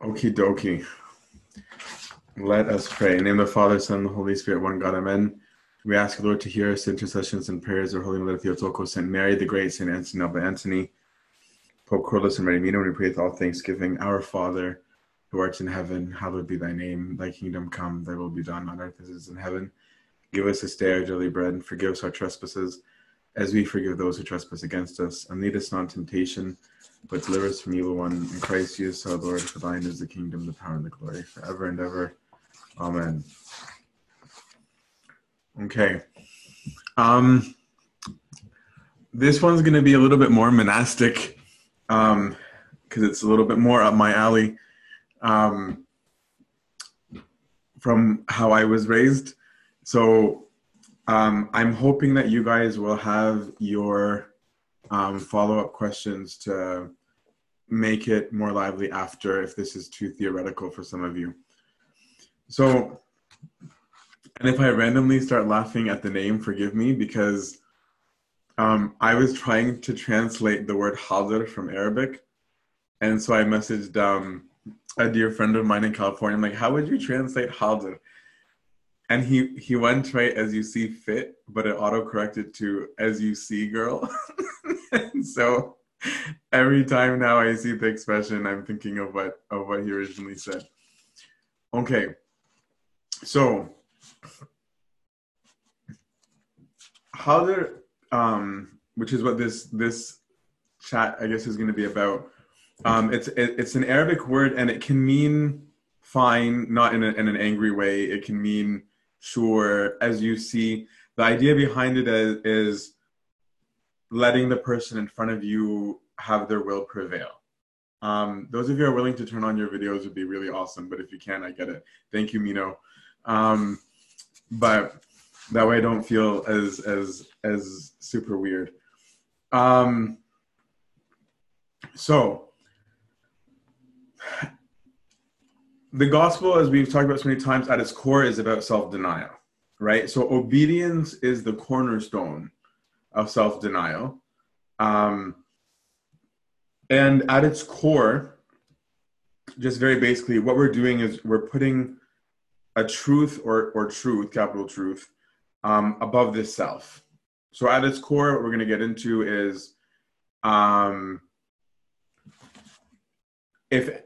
Okie dokie. Let us pray. In the name of the Father, Son, and the Holy Spirit, one God, Amen. We ask the Lord to hear us intercessions and prayers of Holy Mother Theotokos, Saint Mary, the Great, Saint Anthony, Abba Antony, Pope Kyrillos, and Mary Mina, we pray with all thanksgiving. Our Father, who art in heaven, hallowed be thy name. Thy kingdom come, thy will be done on earth as it is in heaven. Give us this day our daily bread, and forgive us our trespasses, as we forgive those who trespass against us. And lead us not into temptation, but deliver us from evil one. In Christ Jesus our Lord, for thine is the kingdom, the power, and the glory, forever and ever. Amen. Okay. Um, this one's going to be a little bit more monastic because um, it's a little bit more up my alley um, from how I was raised. So um, I'm hoping that you guys will have your um, follow up questions to make it more lively after if this is too theoretical for some of you. So, and if I randomly start laughing at the name, forgive me because um, I was trying to translate the word hadr from Arabic. And so I messaged um, a dear friend of mine in California. I'm like, how would you translate hadr? And he, he went right as you see fit, but it auto corrected to as you see girl. and so every time now I see the expression, I'm thinking of what of what he originally said. Okay, so hadr, um, which is what this this chat I guess is going to be about. Um, it's it, it's an Arabic word and it can mean fine, not in, a, in an angry way. It can mean sure, as you see. The idea behind it is, is letting the person in front of you have their will prevail. Um, those of you who are willing to turn on your videos would be really awesome, but if you can, I get it. Thank you, Mino. Um, but that way I don't feel as as as super weird. Um, so the gospel, as we've talked about so many times, at its core is about self-denial, right? So obedience is the cornerstone of self denial. Um, and at its core, just very basically, what we're doing is we're putting a truth or, or truth, capital truth, um, above this self. So at its core, what we're going to get into is um, if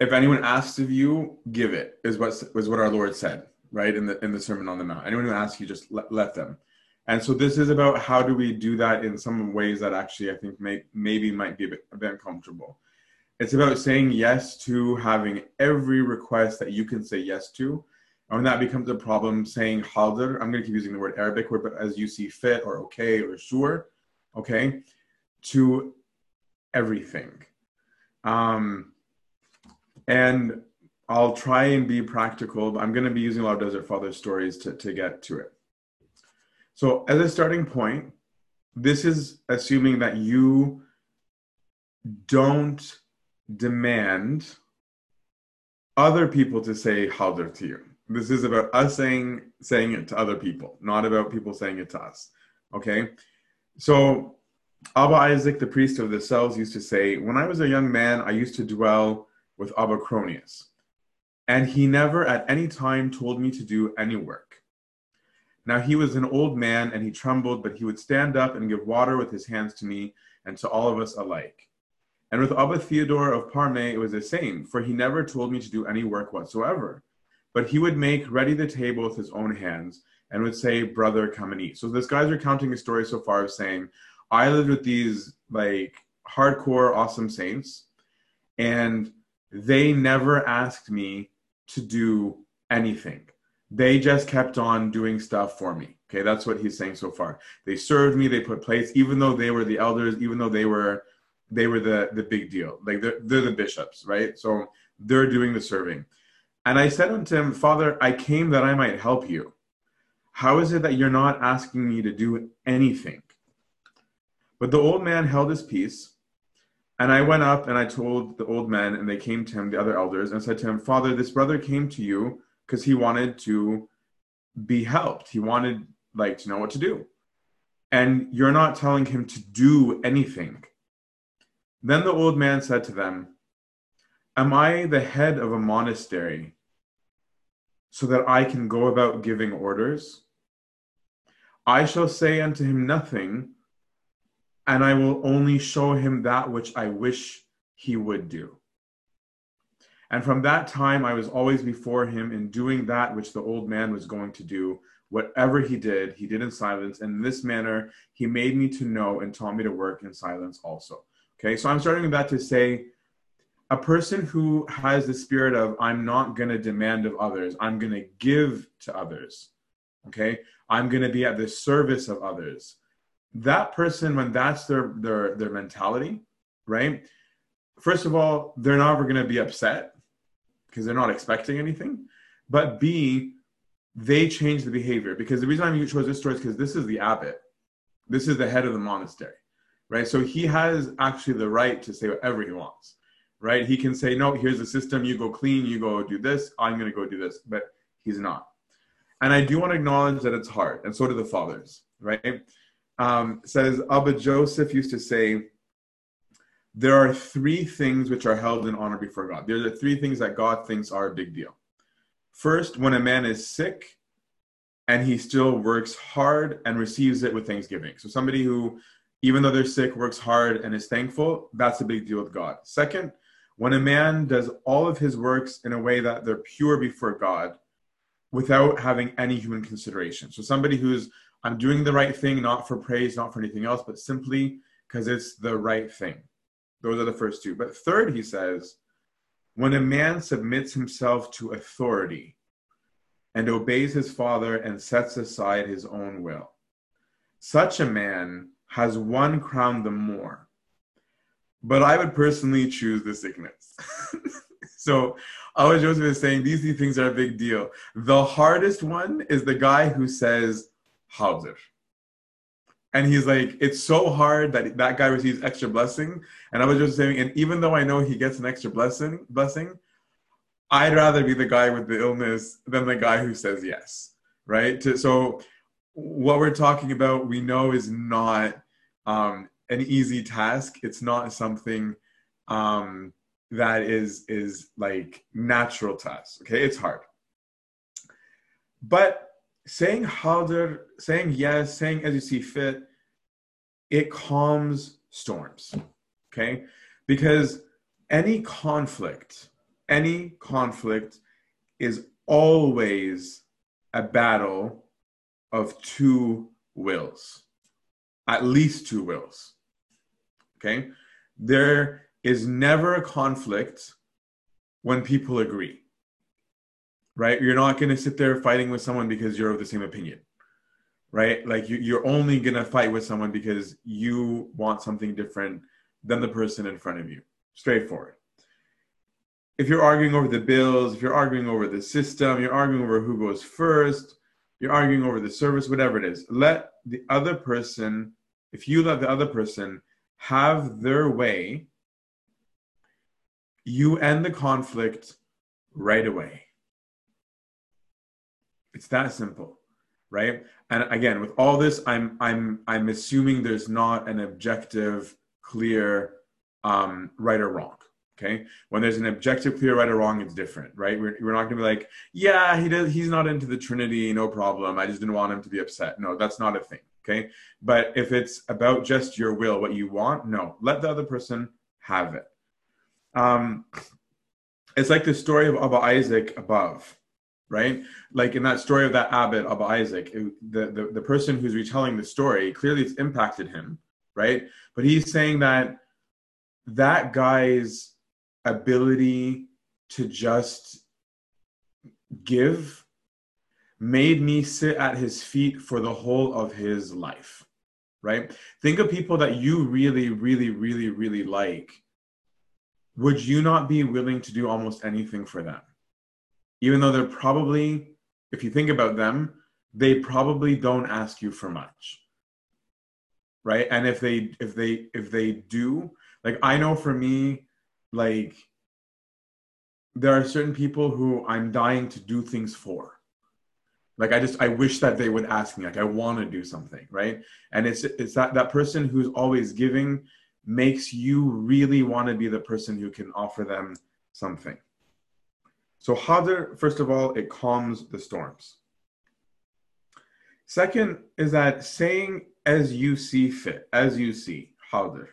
if anyone asks of you, give it is what was what our Lord said, right in the in the Sermon on the Mount. Anyone who asks you, just let, let them. And so this is about how do we do that in some ways that actually I think may, maybe might be a bit, a bit uncomfortable. It's about saying yes to having every request that you can say yes to. And when that becomes a problem, saying hadr, I'm going to keep using the word Arabic, word, but as you see fit or okay or sure, okay, to everything. Um, and I'll try and be practical, but I'm going to be using a lot of Desert Father stories to, to get to it. So, as a starting point, this is assuming that you don't demand other people to say hadr to you. This is about us saying saying it to other people, not about people saying it to us. Okay? So Abba Isaac, the priest of the cells, used to say, When I was a young man, I used to dwell with Abba Cronius, and he never at any time told me to do any work. Now he was an old man and he trembled, but he would stand up and give water with his hands to me and to all of us alike. And with Abba Theodore of Pherme, it was the same, for he never told me to do any work whatsoever. But he would make ready the table with his own hands and would say, Brother, come and eat. So this guy's recounting a story so far of saying, I lived with these like hardcore, awesome saints, and they never asked me to do anything they just kept on doing stuff for me. Okay, that's what he's saying so far. They served me, they put plates, even though they were the elders, even though they were they were the the big deal. Like they're, they're the bishops, right? So they're doing the serving. And I said unto him, Father, I came that I might help you. How is it that you're not asking me to do anything? But the old man held his peace. And I went up and I told the old man, and they came to him, the other elders, and said to him, Father, this brother came to you because he wanted to be helped. He wanted like to know what to do. And you're not telling him to do anything. Then the old man said to them, Am I the head of a monastery so that I can go about giving orders? I shall say unto him nothing, and I will only show him that which I wish he would do. And from that time, I was always before him in doing that which the old man was going to do. Whatever he did, he did in silence. And in this manner, he made me to know and taught me to work in silence also. Okay, so I'm starting with that to say a person who has the spirit of, I'm not going to demand of others, I'm going to give to others. Okay, I'm going to be at the service of others. That person, when that's their, their, their mentality, right? First of all, they're never going to be upset because they're not expecting anything. But B, they change the behavior because the reason I chose this story is because this is the abbot, this is the head of the monastery, right? So he has actually the right to say whatever he wants, right? He can say, no, here's the system, you go clean, you go do this, I'm going to go do this, but he's not. And I do want to acknowledge that it's hard, and so do the fathers, right? Um, says Abba Joseph used to say, there are three things which are held in honor before God. There are the three things that God thinks are a big deal. First, when a man is sick and he still works hard and receives it with thanksgiving. So, somebody who, even though they're sick, works hard and is thankful, that's a big deal with God. Second, when a man does all of his works in a way that they're pure before God without having any human consideration. So, somebody who's, I'm doing the right thing, not for praise, not for anything else, but simply because it's the right thing. Those are the first two. But third, he says, when a man submits himself to authority and obeys his father and sets aside his own will, such a man has one crown the more. But I would personally choose the sickness. so our Joseph is saying these three things are a big deal. The hardest one is the guy who says, hadr and he's like, it's so hard that that guy receives extra blessing. And I was just saying, and even though I know he gets an extra blessing, blessing, I'd rather be the guy with the illness than the guy who says yes, right? So what we're talking about, we know is not um, an easy task. It's not something um, that is is like natural to us. Okay, it's hard, but saying harder, saying yes, saying as you see fit, it calms storms. Okay? Because any conflict, any conflict is always a battle of two wills, at least two wills. Okay? There is never a conflict when people agree right? You're not going to sit there fighting with someone because you're of the same opinion, right? Like you, you're only going to fight with someone because you want something different than the person in front of you. Straightforward. If you're arguing over the bills, if you're arguing over the system, you're arguing over who goes first, you're arguing over the service, whatever it is, let the other person, if you let the other person have their way, you end the conflict right away it's that simple, right? And again, with all this, I'm I'm I'm assuming there's not an objective, clear, um, right or wrong. Okay, when there's an objective, clear right or wrong, it's different, right? We're, we're not gonna be like, yeah, he does, he's not into the Trinity, no problem. I just didn't want him to be upset. No, that's not a thing. Okay, but if it's about just your will, what you want, no, let the other person have it. Um, it's like the story of Abba Isaac above right? Like in that story of that abbot of Isaac, it, the, the, the person who's retelling the story, clearly it's impacted him, right? But he's saying that that guy's ability to just give made me sit at his feet for the whole of his life, right? Think of people that you really, really, really, really like. Would you not be willing to do almost anything for them? Even though they're probably, if you think about them, they probably don't ask you for much. Right. And if they, if they, if they do, like I know for me, like there are certain people who I'm dying to do things for. Like I just I wish that they would ask me. Like I want to do something, right? And it's it's that that person who's always giving makes you really want to be the person who can offer them something. So hadr, first of all, it calms the storms. Second is that saying as you see fit, as you see, hadr.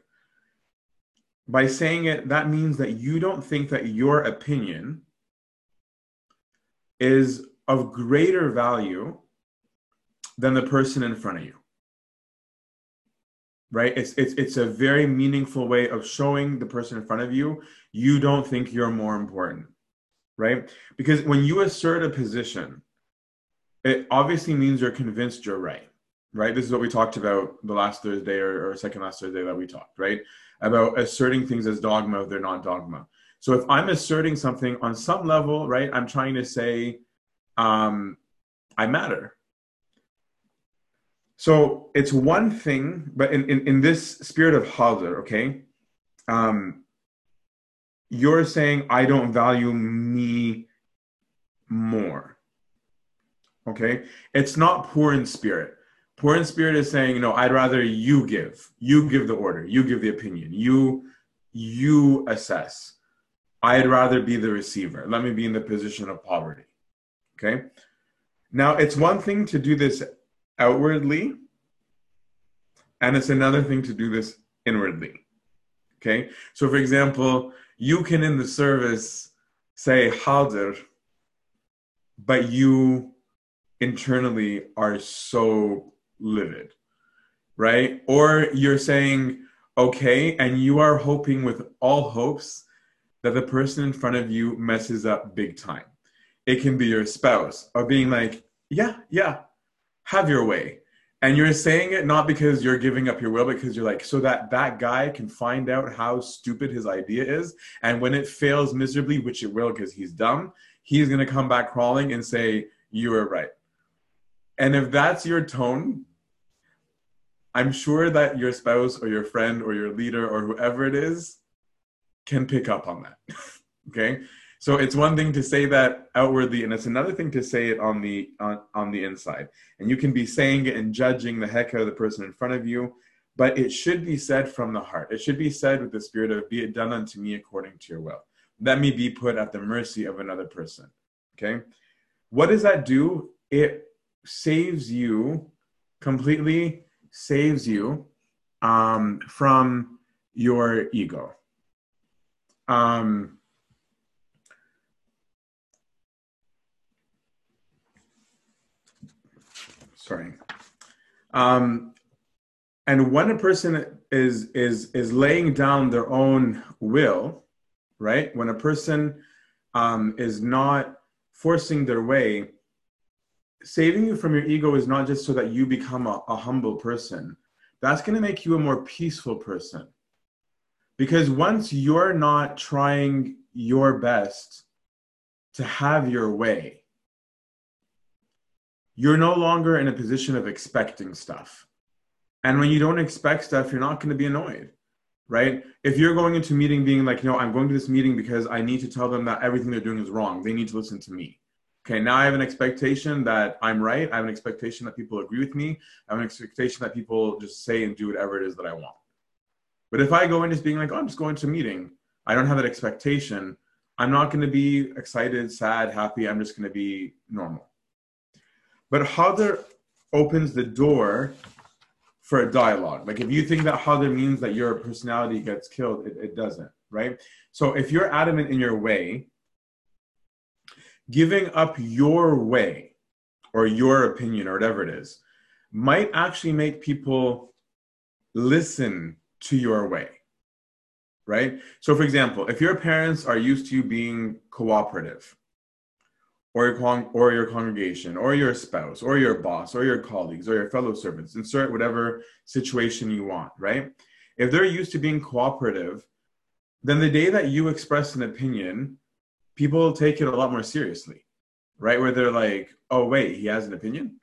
By saying it, that means that you don't think that your opinion is of greater value than the person in front of you right it's it's it's a very meaningful way of showing the person in front of you you don't think you're more important right? Because when you assert a position it obviously means you're convinced you're right right? This is what we talked about the last thursday or, or second last thursday that we talked right? About asserting things as dogma they're not dogma. So if i'm asserting something on some level right i'm trying to say um, i matter. So it's one thing, but in, in, in this spirit of hadr, okay, um, you're saying I don't value me more. Okay, it's not poor in spirit. Poor in spirit is saying, no, I'd rather you give. You give the order. You give the opinion. You you assess. I'd rather be the receiver. Let me be in the position of poverty. Okay. Now it's one thing to do this outwardly, and it's another thing to do this inwardly. Okay, so for example, you can in the service say hadr, but you internally are so livid, right? Or you're saying, okay, and you are hoping with all hopes that the person in front of you messes up big time. It can be your spouse, or being like, yeah, yeah, have your way and you're saying it not because you're giving up your will because you're like so that that guy can find out how stupid his idea is. And when it fails miserably which it will because he's dumb he's going to come back crawling and say you were right. And if that's your tone i'm sure that your spouse or your friend or your leader or whoever it is can pick up on that okay so it's one thing to say that outwardly, and it's another thing to say it on the on, on the inside. And you can be saying it and judging the heck out of the person in front of you, but it should be said from the heart. It should be said with the spirit of "Be it done unto me according to your will." Let me be put at the mercy of another person. Okay, what does that do? It saves you completely. Saves you um, from your ego. Um, sorry. Um, and when a person is is is laying down their own will, right? When a person um, is not forcing their way, saving you from your ego is not just so that you become a, a humble person. That's going to make you a more peaceful person. Because once you're not trying your best to have your way, you're no longer in a position of expecting stuff. And when you don't expect stuff, you're not going to be annoyed, right? If you're going into meeting being like, no, I'm going to this meeting because I need to tell them that everything they're doing is wrong. They need to listen to me. Okay, now I have an expectation that I'm right. I have an expectation that people agree with me. I have an expectation that people just say and do whatever it is that I want. But if I go in just being like, oh, I'm just going to a meeting, I don't have that expectation. I'm not going to be excited, sad, happy. I'm just going to be normal. But hadr opens the door for a dialogue. Like if you think that hadr means that your personality gets killed, it, it doesn't, right? So if you're adamant in your way, giving up your way or your opinion or whatever it is might actually make people listen to your way right so for example if your parents are used to you being cooperative or your, con- or your congregation, or your spouse, or your boss, or your colleagues, or your fellow servants. Insert whatever situation you want, right? If they're used to being cooperative, then the day that you express an opinion, people take it a lot more seriously, right? Where they're like, "Oh, wait, he has an opinion,"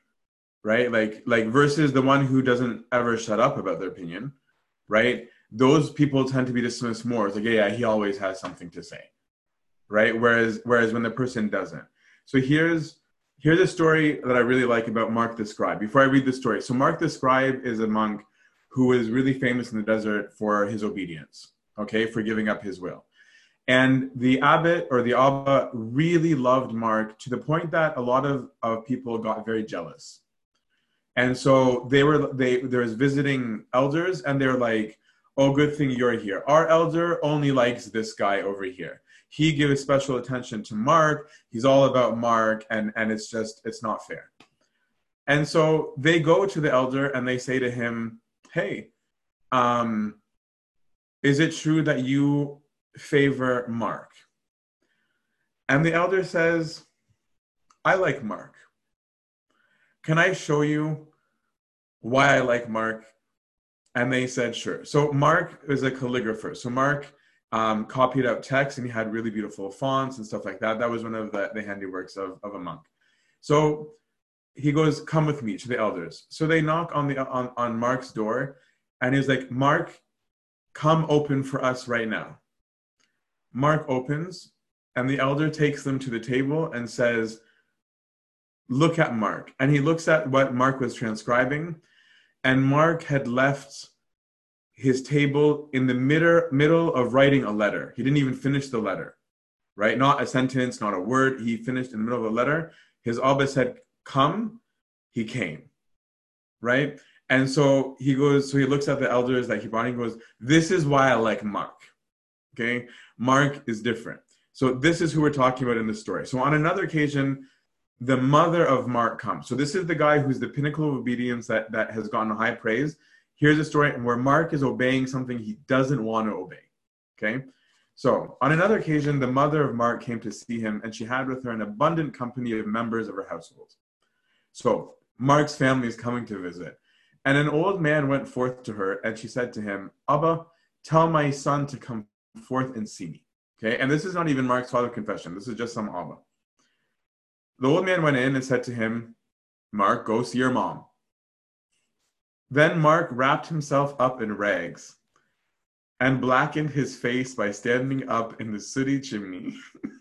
right? Like, like versus the one who doesn't ever shut up about their opinion, right? Those people tend to be dismissed more. It's like, yeah, yeah, he always has something to say, right? Whereas, whereas when the person doesn't so here's here's a story that I really like about Mark the Scribe. Before I read the story, so Mark the Scribe is a monk who was really famous in the desert for his obedience, okay, for giving up his will. And the abbot or the abba really loved Mark to the point that a lot of, of people got very jealous. And so they were they there was visiting elders and they're like, oh good thing you're here. Our elder only likes this guy over here. He gives special attention to Mark. He's all about Mark and and it's just it's not fair. And so they go to the elder and they say to him, Hey, um, is it true that you favor Mark? And the elder says, I like Mark. Can I show you why I like Mark? And they said, Sure. So Mark is a calligrapher. So Mark um, copied out text and he had really beautiful fonts and stuff like that. That was one of the, the handiworks of, of a monk. So he goes, "Come with me to the elders." So they knock on the on, on Mark's door, and he's like, "Mark, come open for us right now." Mark opens, and the elder takes them to the table and says, "Look at Mark." And he looks at what Mark was transcribing, and Mark had left his table in the middle middle of writing a letter. He didn't even finish the letter, right? Not a sentence, not a word. He finished in the middle of a letter. His Abba said, come, he came. Right? And so he goes, so he looks at the elders that he brought and goes, This is why I like Mark. Okay? Mark is different. So this is who we're talking about in this story. So on another occasion, the mother of Mark comes. So this is the guy who's the pinnacle of obedience that, that has gotten high praise. Here's a story where Mark is obeying something he doesn't want to obey. Okay? So on another occasion, the mother of Mark came to see him, and she had with her an abundant company of members of her household. So Mark's family is coming to visit. And an old man went forth to her, and she said to him, Abba, tell my son to come forth and see me. Okay, and this is not even Mark's father confession. This is just some Abba. The old man went in and said to him, Mark, go see your mom. Then Mark wrapped himself up in rags and blackened his face by standing up in the sooty chimney.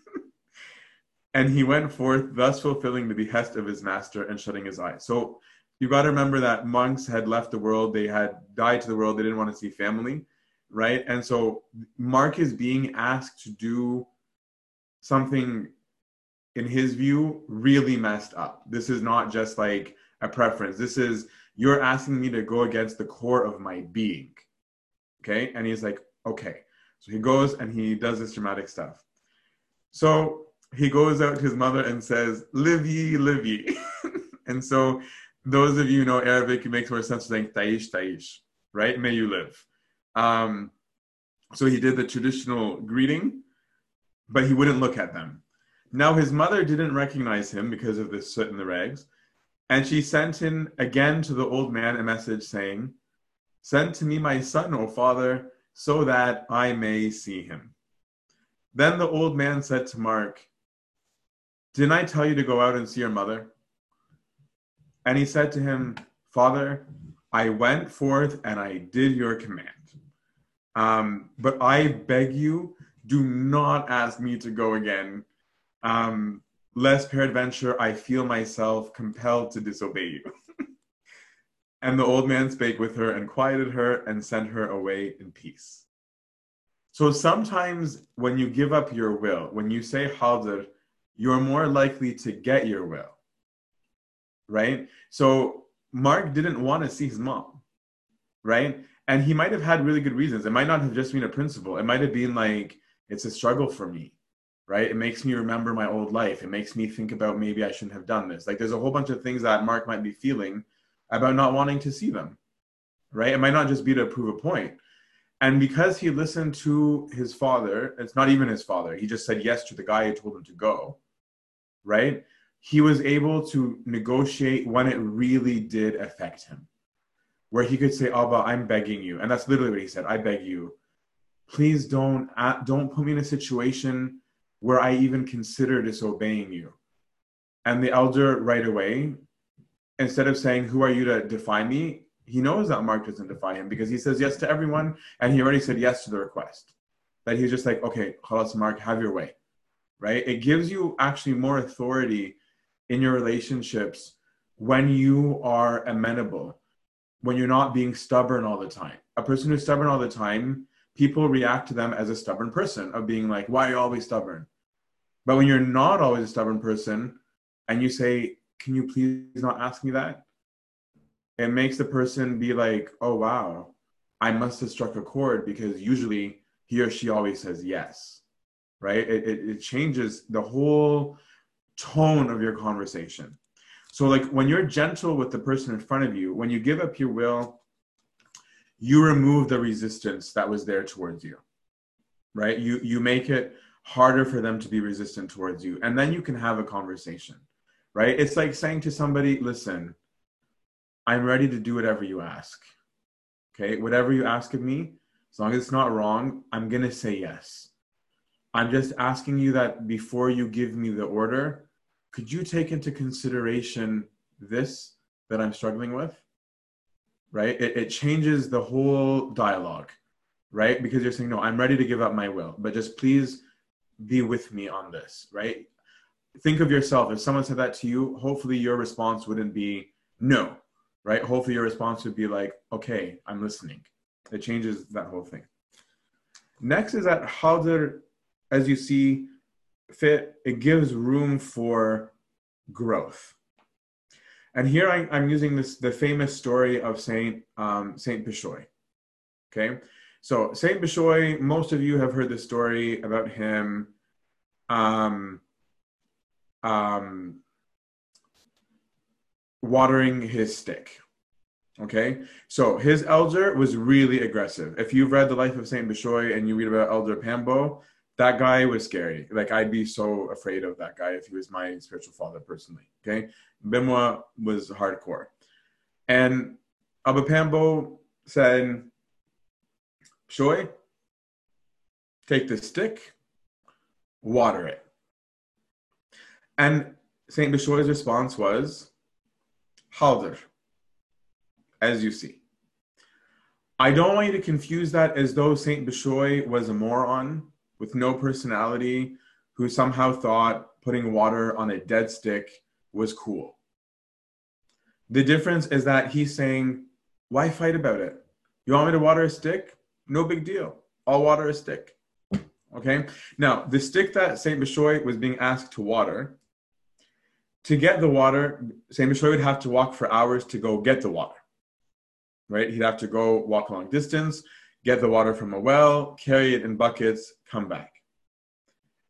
And he went forth, thus fulfilling the behest of his master and shutting his eyes. So you got to remember that monks had left the world, they had died to the world, they didn't want to see family, right? And so Mark is being asked to do something, in his view, really messed up. This is not just like a preference. This is, you're asking me to go against the core of my being. Okay. And he's like, okay. So he goes and he does this dramatic stuff. So he goes out to his mother and says, Live ye, live ye. and so those of you know Arabic, it makes more sense saying Taish, Taish, right? May you live. Um, so he did the traditional greeting, but he wouldn't look at them. Now his mother didn't recognize him because of the soot and the rags, and she sent in again to the old man a message saying, Send to me my son, O father, so that I may see him. Then the old man said to Mark, didn't I tell you to go out and see your mother? And he said to him, Father, I went forth and I did your command. Um, but I beg you, do not ask me to go again, um, lest peradventure I feel myself compelled to disobey you. and the old man spake with her and quieted her and sent her away in peace. So sometimes when you give up your will, when you say Hadir, you're more likely to get your will. Right? So Mark didn't want to see his mom. Right? And he might have had really good reasons. It might not have just been a principle. It might have been like, it's a struggle for me. Right? It makes me remember my old life. It makes me think about maybe I shouldn't have done this. Like there's a whole bunch of things that Mark might be feeling about not wanting to see them. Right? It might not just be to prove a point. And because he listened to his father, it's not even his father, he just said yes to the guy who told him to go, right? He was able to negotiate when it really did affect him, where he could say, Abba, I'm begging you. And that's literally what he said I beg you, please don't, uh, don't put me in a situation where I even consider disobeying you. And the elder right away, instead of saying, Who are you to define me? he knows that Mark doesn't defy him because he says yes to everyone and he already said yes to the request. That he's just like, okay, Khalas Mark, have your way. Right? It gives you actually more authority in your relationships when you are amenable, when you're not being stubborn all the time. A person who's stubborn all the time people react to them as a stubborn person of being like, why are you always stubborn? But when you're not always a stubborn person and you say, can you please not ask me that? It makes the person be like, oh, wow, I must have struck a chord because usually he or she always says yes, right? It, it, it changes the whole tone of your conversation. So, like when you're gentle with the person in front of you, when you give up your will, you remove the resistance that was there towards you, right? You you make it harder for them to be resistant towards you, and then you can have a conversation, right? It's like saying to somebody, "Listen, I'm ready to do whatever you ask. Okay, whatever you ask of me, as long as it's not wrong, I'm gonna say yes. I'm just asking you that before you give me the order, could you take into consideration this that I'm struggling with? Right? It, it changes the whole dialogue, right? Because you're saying, no, I'm ready to give up my will, but just please be with me on this, right? Think of yourself. If someone said that to you, hopefully your response wouldn't be no, right? Hopefully your response would be like, okay, I'm listening. It changes that whole thing. Next is that there, as you see, fit, it gives room for growth. And here I, am using this the famous story of Saint um, Saint Bishoy. Okay, so Saint Bishoy, most of you have heard the story about him. Um, um, watering his stick. Okay, so his elder was really aggressive. If you've read the life of Saint Bishoy and you read about Elder Pambo, that guy was scary. Like I'd be so afraid of that guy if he was my spiritual father personally. Okay, Benoit was hardcore, and Abba Pambo said, "Shoy, take the stick, water it." And Saint Bishoy's response was, "Hadr." As you see. I don't want you to confuse that as though Saint Bishoy was a moron with no personality who somehow thought putting water on a dead stick was cool. The difference is that he's saying, why fight about it? You want me to water a stick? No big deal. I'll water a stick. Okay. Now, the stick that Saint Bishoy was being asked to water, to get the water, Saint Bishoy would have to walk for hours to go get the water. Right? He'd have to go walk a long distance get the water from a well, carry it in buckets, come back.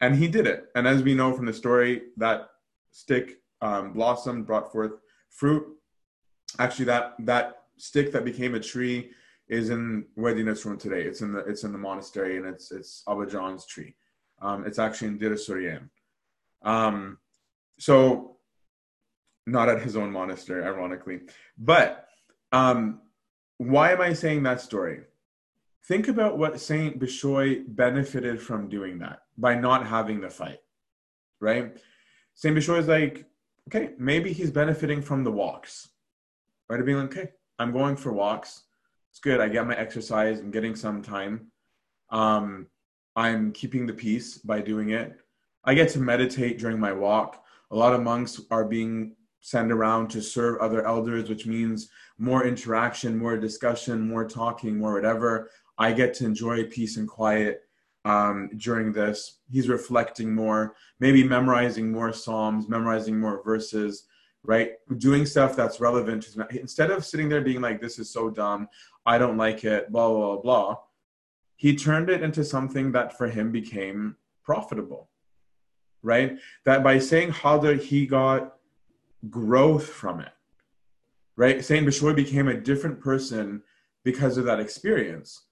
And he did it. And as we know from the story, that stick um, blossomed, brought forth fruit. Actually, that that stick that became a tree is in Wadi Natrun today. It's in the it's in the monastery, and it's it's Abba John's tree. Um, it's actually in Dir Um, so not at his own monastery, ironically. But um, why am I saying that story? think about what Saint Bishoy benefited from doing that by not having the fight, right? Saint Bishoy is like, okay, maybe he's benefiting from the walks, right? Of being like, okay, I'm going for walks. It's good. I get my exercise. I'm getting some time. Um, I'm keeping the peace by doing it. I get to meditate during my walk. A lot of monks are being sent around to serve other elders, which means more interaction, more discussion, more talking, more whatever. I get to enjoy peace and quiet um, during this. He's reflecting more, maybe memorizing more psalms, memorizing more verses, right? Doing stuff that's relevant. Instead of sitting there being like, "This is so dumb," I don't like it, blah blah blah. he turned it into something that for him became profitable, right? That by saying Hadr, he got growth from it, right? Saint Bishoy became a different person because of that experience.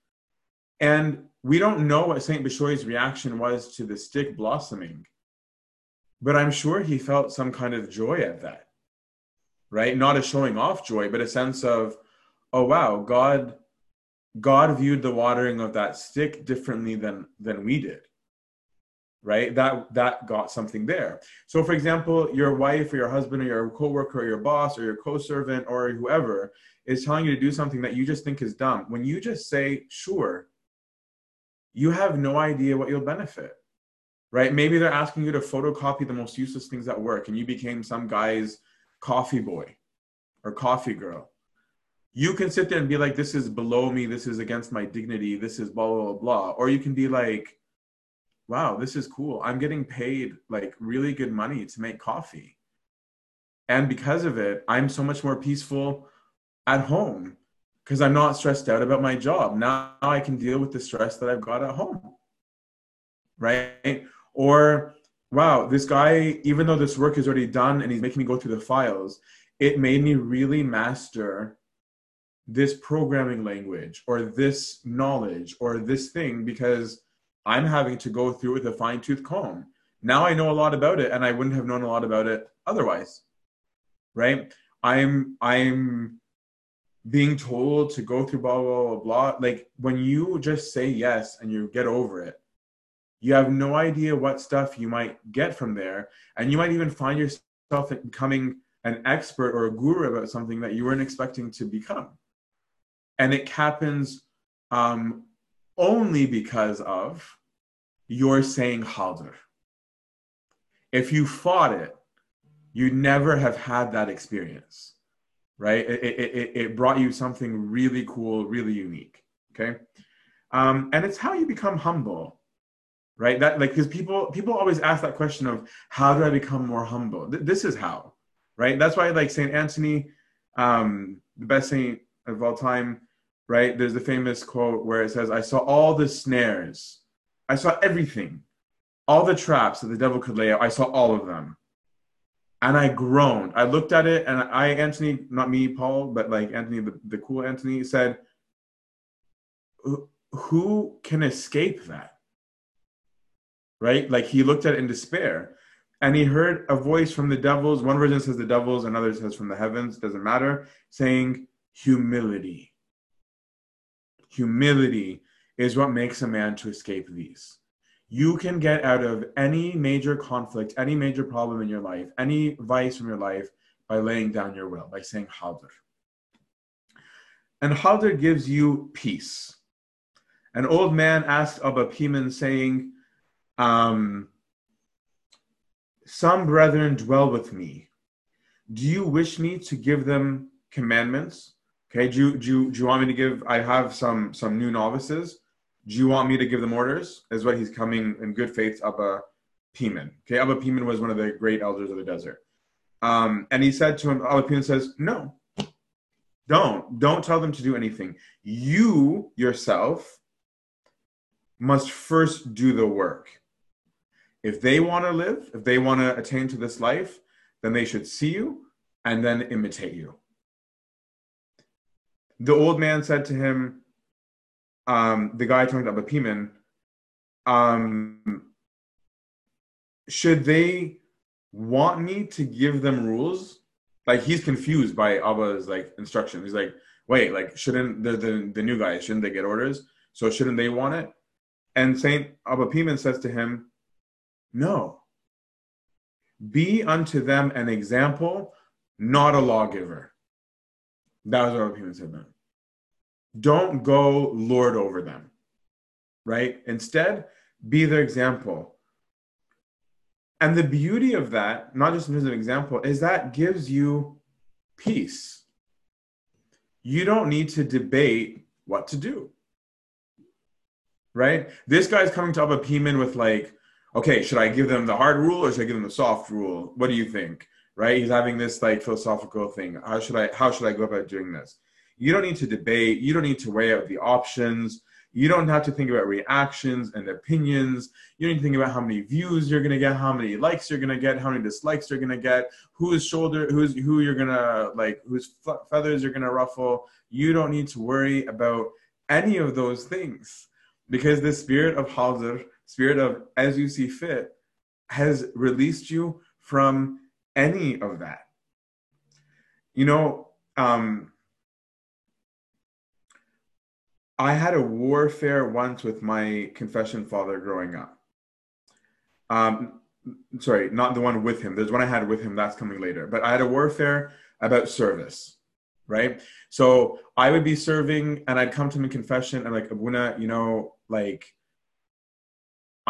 And we don't know what St. Bishoy's reaction was to the stick blossoming, but I'm sure he felt some kind of joy at that, right? Not a showing off joy, but a sense of, oh wow, God, God viewed the watering of that stick differently than than we did, right? That that got something there. So, for example, your wife or your husband or your coworker or your boss or your co-servant or whoever is telling you to do something that you just think is dumb. When you just say, "Sure," you have no idea what you'll benefit right maybe they're asking you to photocopy the most useless things at work and you became some guy's coffee boy or coffee girl you can sit there and be like, this is below me, this is against my dignity, this is blah, blah, blah. Or you can be like, wow, this is cool. I'm getting paid like really good money to make coffee. And because of it, I'm so much more peaceful at home because I'm not stressed out about my job. Now I can deal with the stress that I've got at home. Right? Or, wow, this guy, even though this work is already done and he's making me go through the files, it made me really master this programming language or this knowledge or this thing because I'm having to go through with a fine tooth comb. Now I know a lot about it and I wouldn't have known a lot about it otherwise. Right? I'm I'm being told to go through blah blah blah blah. Like when you just say yes and you get over it, you have no idea what stuff you might get from there. And you might even find yourself becoming an expert or a guru about something that you weren't expecting to become. And it happens um, only because of your saying Hadr. If you fought it, you never have had that experience, right? It, it, it brought you something really cool, really unique, okay? Um, and it's how you become humble, right? That like because people people always ask that question of how do I become more humble? Th- this is how, right? That's why like Saint Anthony, um, the best saint of all time, right? There's the famous quote where it says, "I saw all the snares." I saw everything, all the traps that the devil could lay out. I saw all of them. And I groaned. I looked at it, and I, Anthony, not me, Paul, but like Anthony, the, the cool Anthony, said, Who can escape that? Right? Like he looked at in despair. And he heard a voice from the devils. One version says the devils, another says from the heavens, doesn't matter, saying, Humility. Humility is what makes a man to escape these. You can get out of any major conflict, any major problem in your life, any vice from your life by laying down your will, by saying Hadr. And Hadr gives you peace. An old man asked Abba Piman, saying, um, Some brethren dwell with me. Do you wish me to give them commandments? Okay, do you, do do you want me to give? I have some some new novices do you want me to give them orders? Is what he's coming in good faith, Abba Piman. Okay, Abba Piman was one of the great elders of the desert. Um, and he said to him, Abba Piman says, no, don't. Don't tell them to do anything. You yourself must first do the work. If they want to live, if they want to attain to this life, then they should see you and then imitate you. The old man said to him, um, the guy talking about Piman, um, should they want me to give them rules? Like he's confused by Abba's like instruction. He's like, wait, like shouldn't the the, the new guys shouldn't they get orders? So shouldn't they want it? And Saint Abba Piman says to him, No. Be unto them an example, not a lawgiver. That was what Piman said then don't go lord over them, right? Instead, be their example. And the beauty of that, not just in as an example, is that gives you peace. You don't need to debate what to do. Right? This guy's coming to Abba Piman with like, okay, should I give them the hard rule or should I give them the soft rule? What do you think? Right? He's having this like philosophical thing. How should I how should I go about doing this? You don't need to debate. You don't need to weigh out the options. You don't have to think about reactions and opinions. You don't need to think about how many views you're gonna get, how many likes you're gonna get, how many dislikes you're gonna get, whose shoulder, who's who you're gonna like, whose feathers you're gonna ruffle. You don't need to worry about any of those things because the spirit of Hadr, spirit of as you see fit, has released you from any of that. You know, um, I had a warfare once with my confession father growing up. Um, sorry, not the one with him. There's one I had with him that's coming later. But I had a warfare about service, right? So I would be serving and I'd come to him in confession and like Abuna, you know, like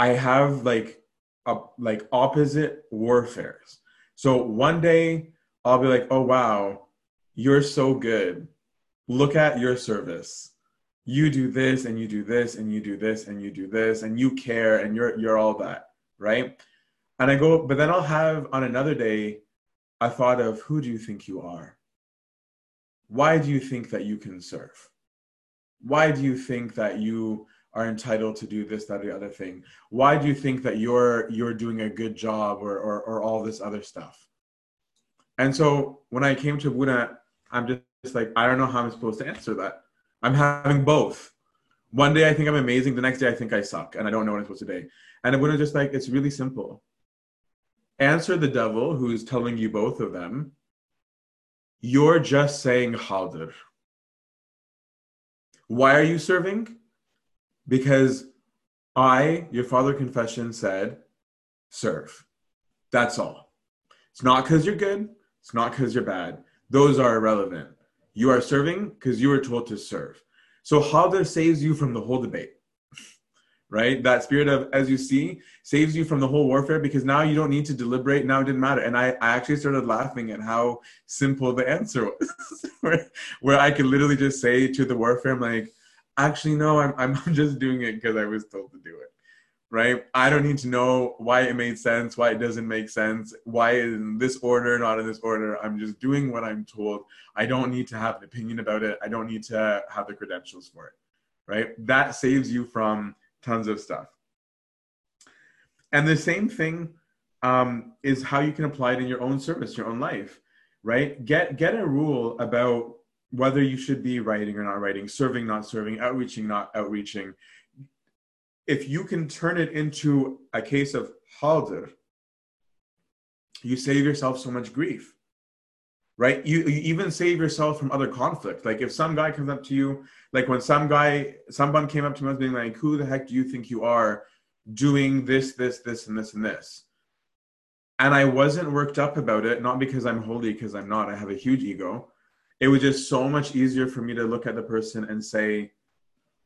I have like a like opposite warfares. So one day I'll be like, oh wow, you're so good look at your service. You do this and you do this and you do this and you do this and you care and you're you're all that, right? And I go, but then I'll have on another day a thought of who do you think you are? Why do you think that you can serve? Why do you think that you are entitled to do this, that, or the other thing? Why do you think that you're you're doing a good job or or, or all this other stuff? And so when I came to Buddha, I'm just like, I don't know how I'm supposed to answer that. I'm having both. One day I think I'm amazing, the next day I think I suck, and I don't know what I'm supposed to do. And Buddha just like, it's really simple. Answer the devil who's telling you both of them. You're just saying hadr. Why are you serving? Because I, your father confession, said, serve. That's all. It's not because you're good. It's not because you're bad. Those are irrelevant. You are serving because you were told to serve. So hadr saves you from the whole debate right? That spirit of, as you see, saves you from the whole warfare because now you don't need to deliberate. Now it didn't matter. And I, I actually started laughing at how simple the answer was, where, where I could literally just say to the warfare, I'm like, actually, no, I'm, I'm just doing it because I was told to do it, right? I don't need to know why it made sense, why it doesn't make sense, why in this order, not in this order. I'm just doing what I'm told. I don't need to have an opinion about it. I don't need to have the credentials for it, right? That saves you from tons of stuff. And the same thing um, is how you can apply it in your own service, your own life, right? Get get a rule about whether you should be writing or not writing, serving, not serving, outreaching, not outreaching. If you can turn it into a case of hadr, you save yourself so much grief, right? You, you even save yourself from other conflict. Like if some guy comes up to you like when some guy, someone came up to me being like, "Who the heck do you think you are, doing this, this, this, and this, and this?" And I wasn't worked up about it, not because I'm holy, because I'm not. I have a huge ego. It was just so much easier for me to look at the person and say,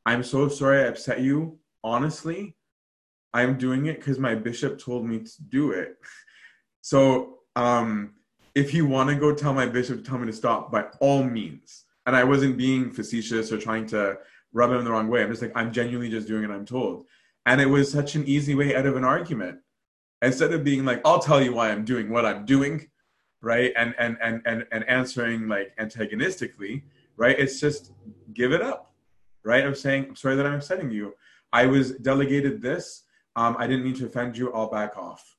"I'm so sorry I upset you. Honestly, I'm doing it because my bishop told me to do it." So, um, if you want to go tell my bishop to tell me to stop, by all means and I wasn't being facetious or trying to rub him the wrong way. I'm just like, I'm genuinely just doing it I'm told. And it was such an easy way out of an argument. Instead of being like, I'll tell you why I'm doing what I'm doing, right? And and and and, and answering like antagonistically, right? It's just give it up. Right? I'm saying, I'm sorry that I'm upsetting you. I was delegated this. Um, I didn't mean to offend you, I'll back off.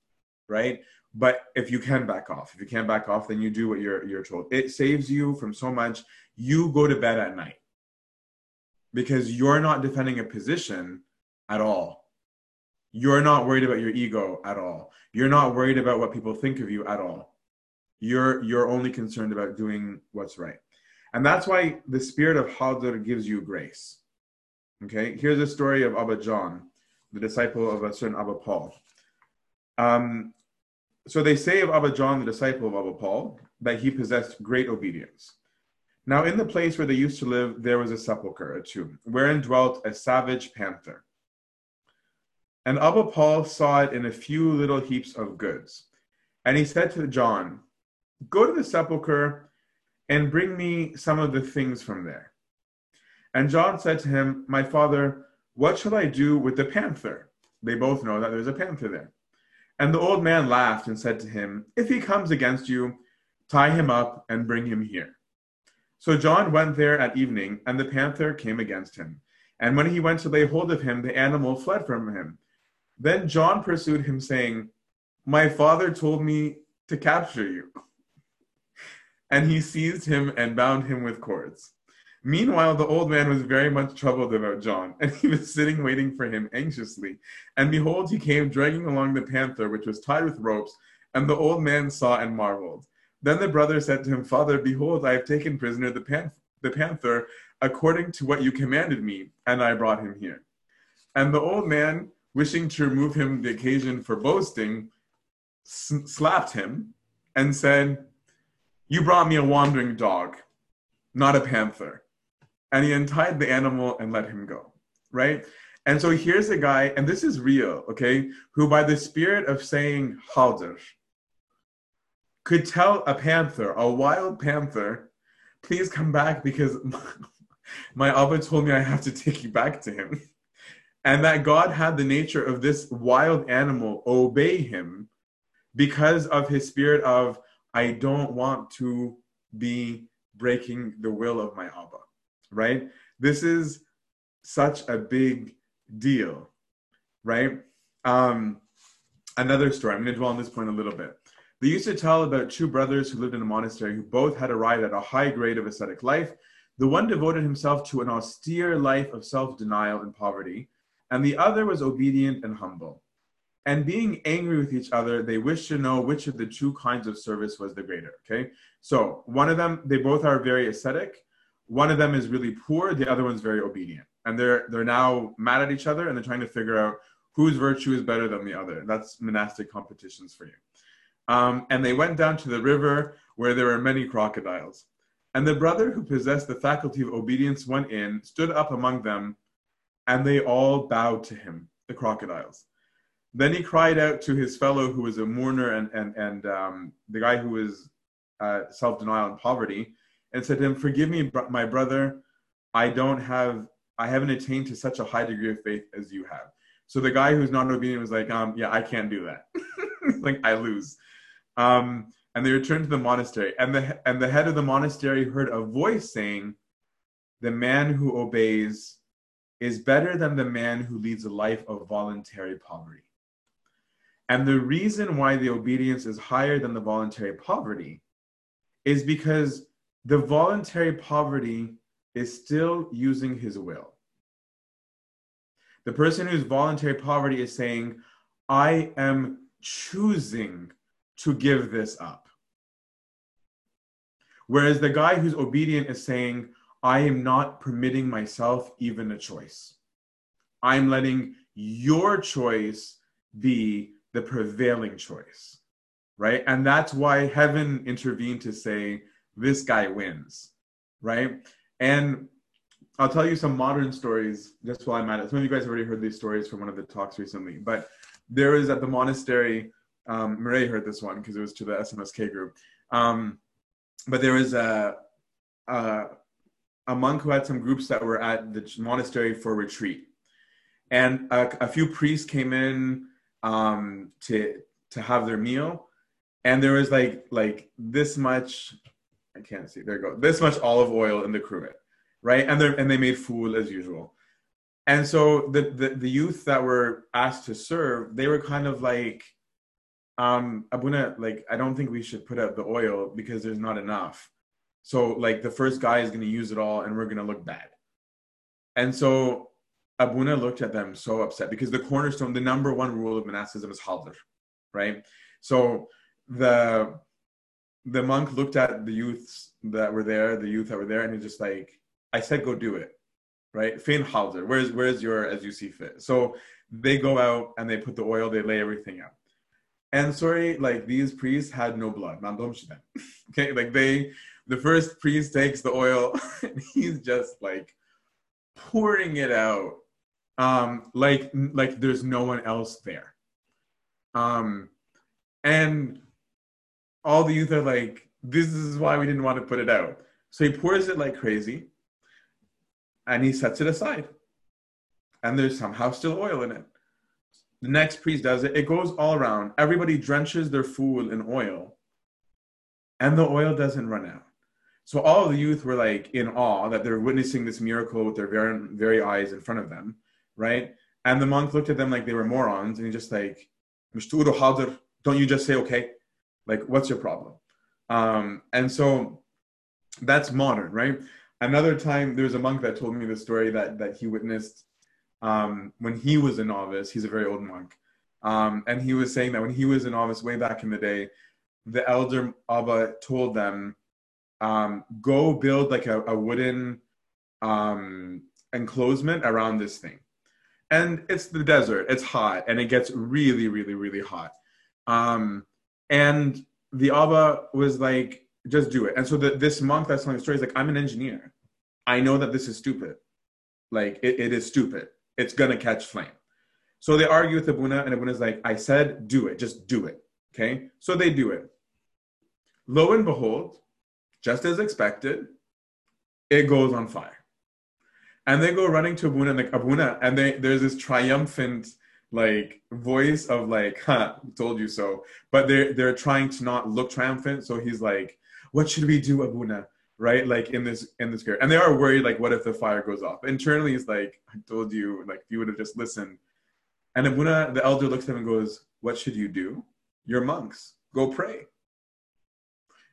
Right? But if you can back off, if you can't back off, then you do what you're you're told. It saves you from so much you go to bed at night because you're not defending a position at all. You're not worried about your ego at all. You're not worried about what people think of you at all. You're you're only concerned about doing what's right. And that's why the spirit of Hadr gives you grace. Okay, here's a story of Abba John, the disciple of a certain Abba Paul. Um, so they say of Abba John, the disciple of Abba Paul, that he possessed great obedience. Now, in the place where they used to live, there was a sepulchre, a tomb, wherein dwelt a savage panther. And Abba Paul saw it in a few little heaps of goods. And he said to John, Go to the sepulchre and bring me some of the things from there. And John said to him, My father, what shall I do with the panther? They both know that there's a panther there. And the old man laughed and said to him, If he comes against you, tie him up and bring him here. So John went there at evening, and the panther came against him. And when he went to lay hold of him, the animal fled from him. Then John pursued him, saying, My father told me to capture you. And he seized him and bound him with cords. Meanwhile, the old man was very much troubled about John, and he was sitting waiting for him anxiously. And behold, he came dragging along the panther, which was tied with ropes, and the old man saw and marveled. Then the brother said to him, Father, behold, I have taken prisoner the, pan- the panther according to what you commanded me, and I brought him here. And the old man, wishing to remove him the occasion for boasting, s- slapped him and said, You brought me a wandering dog, not a panther. And he untied the animal and let him go, right? And so here's a guy, and this is real, okay, who by the spirit of saying hadr, could tell a panther, a wild panther, please come back because my Abba told me I have to take you back to him. And that God had the nature of this wild animal obey him because of his spirit of, I don't want to be breaking the will of my Abba, right? This is such a big deal, right? Um, another story, I'm going to dwell on this point a little bit. They used to tell about two brothers who lived in a monastery who both had arrived at a high grade of ascetic life. The one devoted himself to an austere life of self denial and poverty, and the other was obedient and humble. And being angry with each other, they wished to know which of the two kinds of service was the greater. Okay, so one of them, they both are very ascetic. One of them is really poor, the other one's very obedient. And they're they're now mad at each other and they're trying to figure out whose virtue is better than the other. That's monastic competitions for you. Um, and they went down to the river where there were many crocodiles. And the brother who possessed the faculty of obedience went in, stood up among them, and they all bowed to him, the crocodiles. Then he cried out to his fellow who was a mourner and, and, and um, the guy who was uh, self denial and poverty, and said to him, Forgive me, my brother, I don't have, I haven't attained to such a high degree of faith as you have. So the guy who's not obedient was like, um, Yeah, I can't do that. like, I lose. Um, and they returned to the monastery. And the, and the head of the monastery heard a voice saying, The man who obeys is better than the man who leads a life of voluntary poverty. And the reason why the obedience is higher than the voluntary poverty is because the voluntary poverty is still using his will. The person who's voluntary poverty is saying, I am choosing to give this up. Whereas the guy who's obedient is saying, I am not permitting myself even a choice. I'm letting your choice be the prevailing choice, right? And that's why heaven intervened to say, this guy wins, right? And I'll tell you some modern stories just while I'm at it. Some of you guys have already heard these stories from one of the talks recently, but there is at the monastery um, Murray heard this one because it was to the SMSK group. Um, but there was a, a, a monk who had some groups that were at the monastery for retreat, and a, a few priests came in um, to to have their meal, and there was like like this much. I can't see. There you go. This much olive oil in the cruet, right? And they and they made food as usual. And so the, the the youth that were asked to serve, they were kind of like um abuna like i don't think we should put out the oil because there's not enough so like the first guy is to use it all and we're to look bad and so abuna looked at them so upset because the cornerstone the number one rule of monasticism is hadr right? So the the monk looked at the youths that were there the youth that were there and he's just like i said go do it right? Fein hadr where's where's your as you see fit? So they go out and they put the oil they lay everything out. And sorry, like these priests had no blood. okay, like they, the first priest takes the oil and he's just like pouring it out, um, like like there's no one else there. Um, and all the youth are like, this is why we didn't want to put it out. So he pours it like crazy, and he sets it aside. And there's somehow still oil in it. The next priest does it. It goes all around. Everybody drenches their food in oil, and the oil doesn't run out. So all of the youth were like in awe that they're witnessing this miracle with their very, very eyes in front of them, right? And the monk looked at them like they were morons, and he just like, don't you just say okay? Like, what's your problem? Um, and so that's modern, right? Another time, there's a monk that told me the story that that he witnessed um, when he was a novice. He's a very old monk. Um, and he was saying that when he was a novice way back in the day, the elder Abba told them, um, go build like a, a wooden um, enclosement around this thing. And it's the desert, it's hot, and it gets really, really, really hot. Um, and the Abba was like, just do it. And so the, this monk that's telling the story is like, I'm an engineer. I know that this is stupid. Like, it, it is stupid it's gonna catch flame. So they argue with Abuna, and Abuna's like, I said, do it, just do it. Okay? So they do it. Lo and behold, just as expected, it goes on fire. And they go running to Abuna and like Abuna, and they there's this triumphant like voice of like, huh, told you so. But they're they're trying to not look triumphant. So he's like, What should we do, Abuna? Right? Like in this in this spirit. And they are worried, like, what if the fire goes off? Internally he's like, I told you, like you would have just listened. And Abuna, the elder looks at him and goes, What should you do? You're monks. Go pray.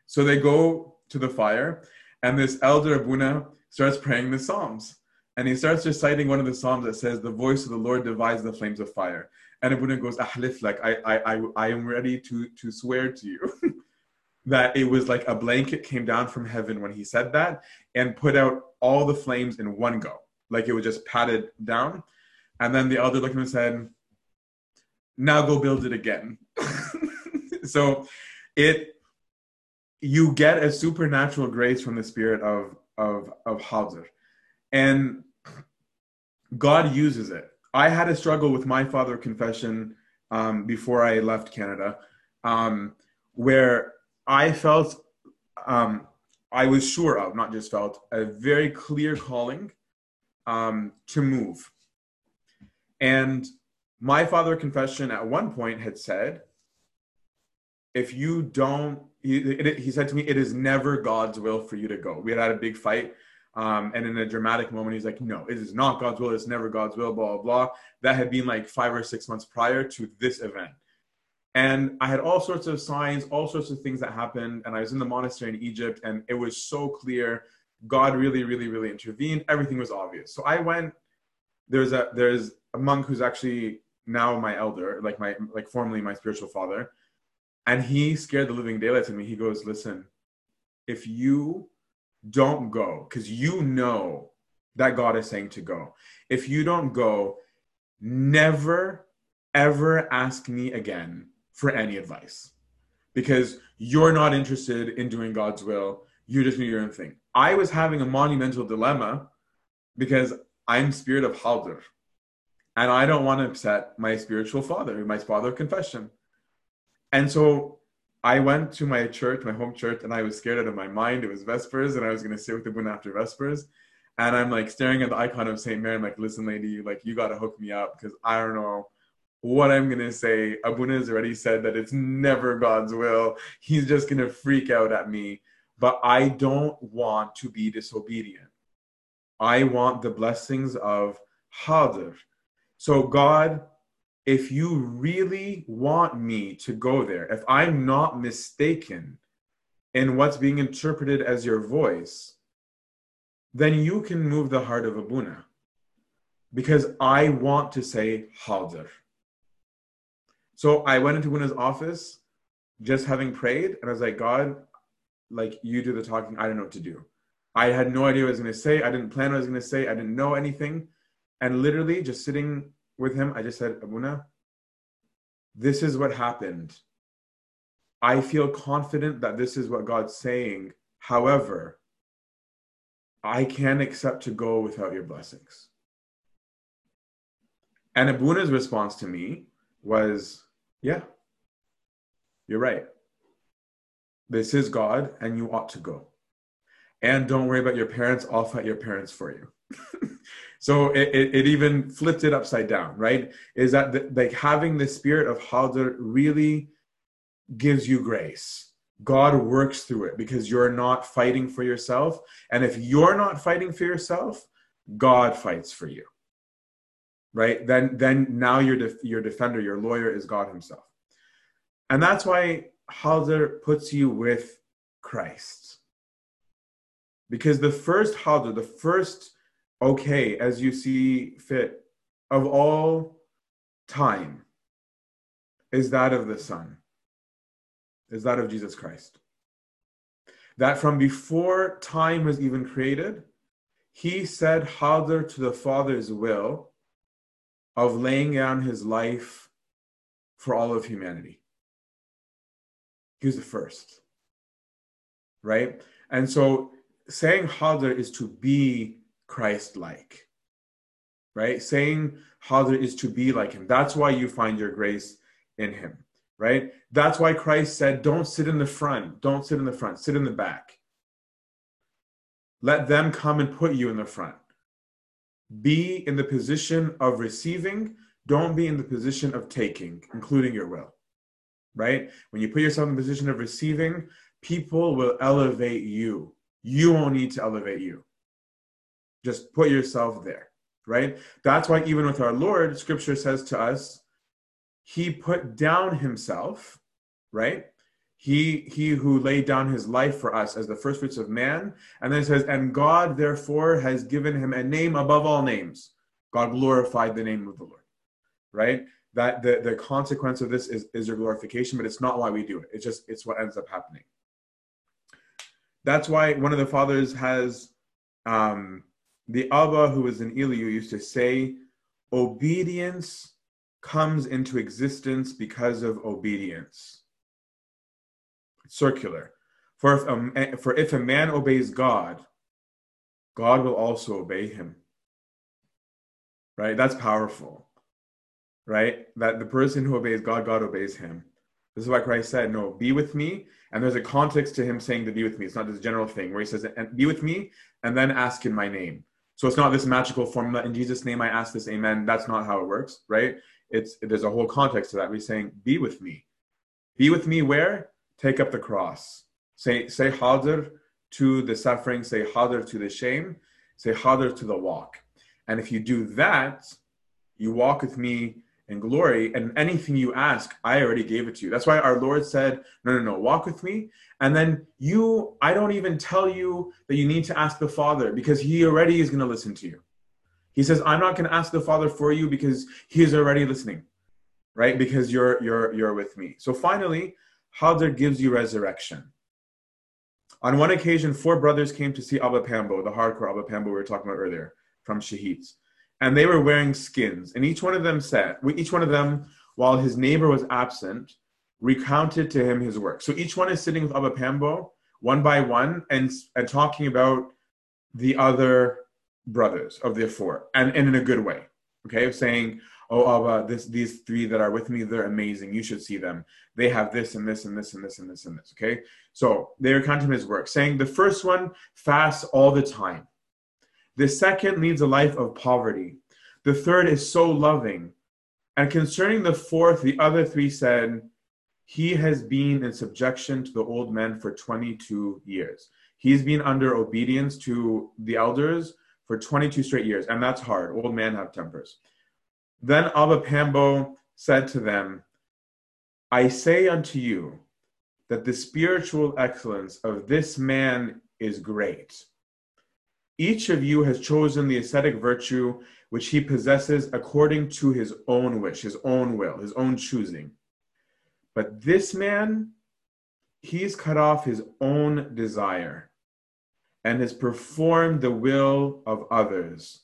So they go to the fire, and this elder Abuna starts praying the Psalms. And he starts reciting one of the Psalms that says, The voice of the Lord divides the flames of fire. And Abuna goes, Ahlif, like, I, I, I, I am ready to, to swear to you that it was like a blanket came down from heaven when he said that and put out all the flames in one go. Like it was just patted down. And then the elder looked at him and said, Now go build it again. so it you get a supernatural grace from the spirit of of of Hadr. And God uses it. I had a struggle with my father confession um, before I left Canada, um, where I felt um, I was sure of, not just felt, a very clear calling um, to move. And my father confession at one point had said, if you don't, he, it, he said to me, it is never God's will for you to go. We had had a big fight. Um, and in a dramatic moment, he's like, no, it is not God's will. It's never God's will, blah, blah, blah. That had been like five or six months prior to this event. And I had all sorts of signs, all sorts of things that happened. And I was in the monastery in Egypt, and it was so clear. God really, really, really intervened. Everything was obvious. So I went. There's a there's a monk who's actually now my elder, like my like formerly my spiritual father and he scared the living daylights of me. He goes, Listen, if you don't go, because you know that God is saying to go, if you don't go, never, ever ask me again for any advice because you're not interested in doing God's will. You just do your own thing. I was having a monumental dilemma because I'm spirit of Hadr and I don't want to upset my spiritual father, my father of confession. And so I went to my church, my home church, and I was scared out of my mind. It was Vespers, and I was going to sit with the woman after Vespers. And I'm like staring at the icon of St. Mary. I'm like, listen, lady, like, you got to hook me up because I don't know what I'm going to say. Abuna has already said that it's never God's will. He's just going to freak out at me. But I don't want to be disobedient. I want the blessings of Hadr. So God if you really want me to go there, if I'm not mistaken in what's being interpreted as your voice, then you can move the heart of Abuna. Because I want to say Hadr. So I went into Abuna's office just having prayed, and I was like, God, like you do the talking, I don't know what to do. I had no idea what I was going to say. I didn't plan what I was going to say. I didn't know anything. And literally just sitting with him, I just said, Abuna, this is what happened. I feel confident that this is what God's saying. However, I can't accept to go without your blessings. And Abuna's response to me was, Yeah, you're right. This is God, and you ought to go. And don't worry about your parents, I'll fight your parents for you. So it, it, it, even flipped it upside down, right? Is that the, like having the spirit of Hadr really gives you grace. God works through it because you're not fighting for yourself. And if you're not fighting for yourself, God fights for you. Right? Then then now your def- your defender, your lawyer is God himself. And that's why Hadr puts you with Christ. Because the first Hadr, the first okay as you see fit of all time is that of the Son, is that of Jesus Christ. That from before time was even created, he said Hadr to the Father's will of laying down his life for all of humanity. He was the first, right? And so saying Hadr is to be Christ like. Right? Saying how there is to be like him. That's why you find your grace in him. Right? That's why Christ said, Don't sit in the front. Don't sit in the front. Sit in the back. let them come and put you in the front. Be in the position of receiving, don't be in the position of taking, including your will. Right? When you put yourself in the position of receiving, people will elevate you. You won't need to elevate you. Just put yourself there, right? That's why, even with our Lord, scripture says to us, He put down Himself, right? He, he who laid down his life for us as the first fruits of man. And then it says, And God therefore has given him a name above all names. God glorified the name of the Lord, right? That the, the consequence of this is, is your glorification, but it's not why we do it. It's just, it's what ends up happening. That's why one of the fathers has um, the Abba who was in Eliu used to say, obedience comes into existence because of obedience circular. For if, a, for if a man obeys God, God will also obey him. Right? That's powerful. Right? That the person who obeys God, God obeys him. This is why Christ said, No, be with me. And there's a context to him saying to be with me. It's not this general thing where he says, Be with me and then ask in my name. So it's not this magical formula. In Jesus' name, I ask this, amen. That's not how it works, right? It's there's a whole context to that. We're saying, Be with me. Be with me where? take up the cross. Say, say hadr to the suffering, say hadr to the shame, say hadr to the walk. And if you do that, you walk with me in glory, and anything you ask, I already gave it to you. That's why our Lord said, No, no, no, walk with me. And then you, I don't even tell you that you need to ask the Father because He already is going to listen to you. He says, I'm not going to ask the Father for you because He is already listening, right? Because you're you're you're with me. So finally, Hadr gives you resurrection. On one occasion, four brothers came to see Abba Pambo, the hardcore Abba Pambo we were talking about earlier from Shahids. And they were wearing skins. And each one of them said, each one of them, while his neighbor was absent, recounted to him his work. So each one is sitting with Abba Pambo one by one and, and talking about the other brothers of the four and, and in a good way. Okay, of saying, oh Abba, this these three that are with me, they're amazing. You should see them. They have this and this and this and this and this and this. Okay, so they recount him his work, saying the first one fasts all the time. The second leads a life of poverty. The third is so loving. And concerning the fourth, the other three said, He has been in subjection to the old men for 22 years. He's been under obedience to the elders for 22 straight years. And that's hard. Old men have tempers. Then Abba Pambo said to them, I say unto you that the spiritual excellence of this man is great. Each of you has chosen the ascetic virtue which he possesses according to his own wish, his own will, his own choosing. But this man, he's cut off his own desire and has performed the will of others.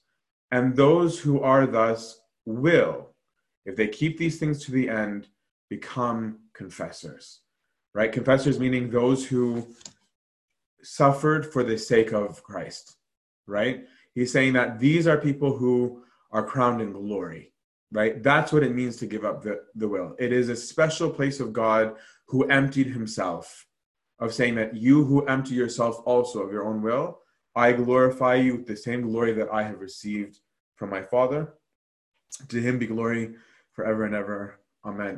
And those who are thus will, if they keep these things to the end, become confessors. Right? Confessors meaning those who suffered for the sake of Christ. Right? He's saying that these are people who are crowned in glory. Right? That's what it means to give up the, the will. It is a special place of God who emptied himself, of saying that you who empty yourself also of your own will, I glorify you with the same glory that I have received from my Father. To him be glory forever and ever. Amen.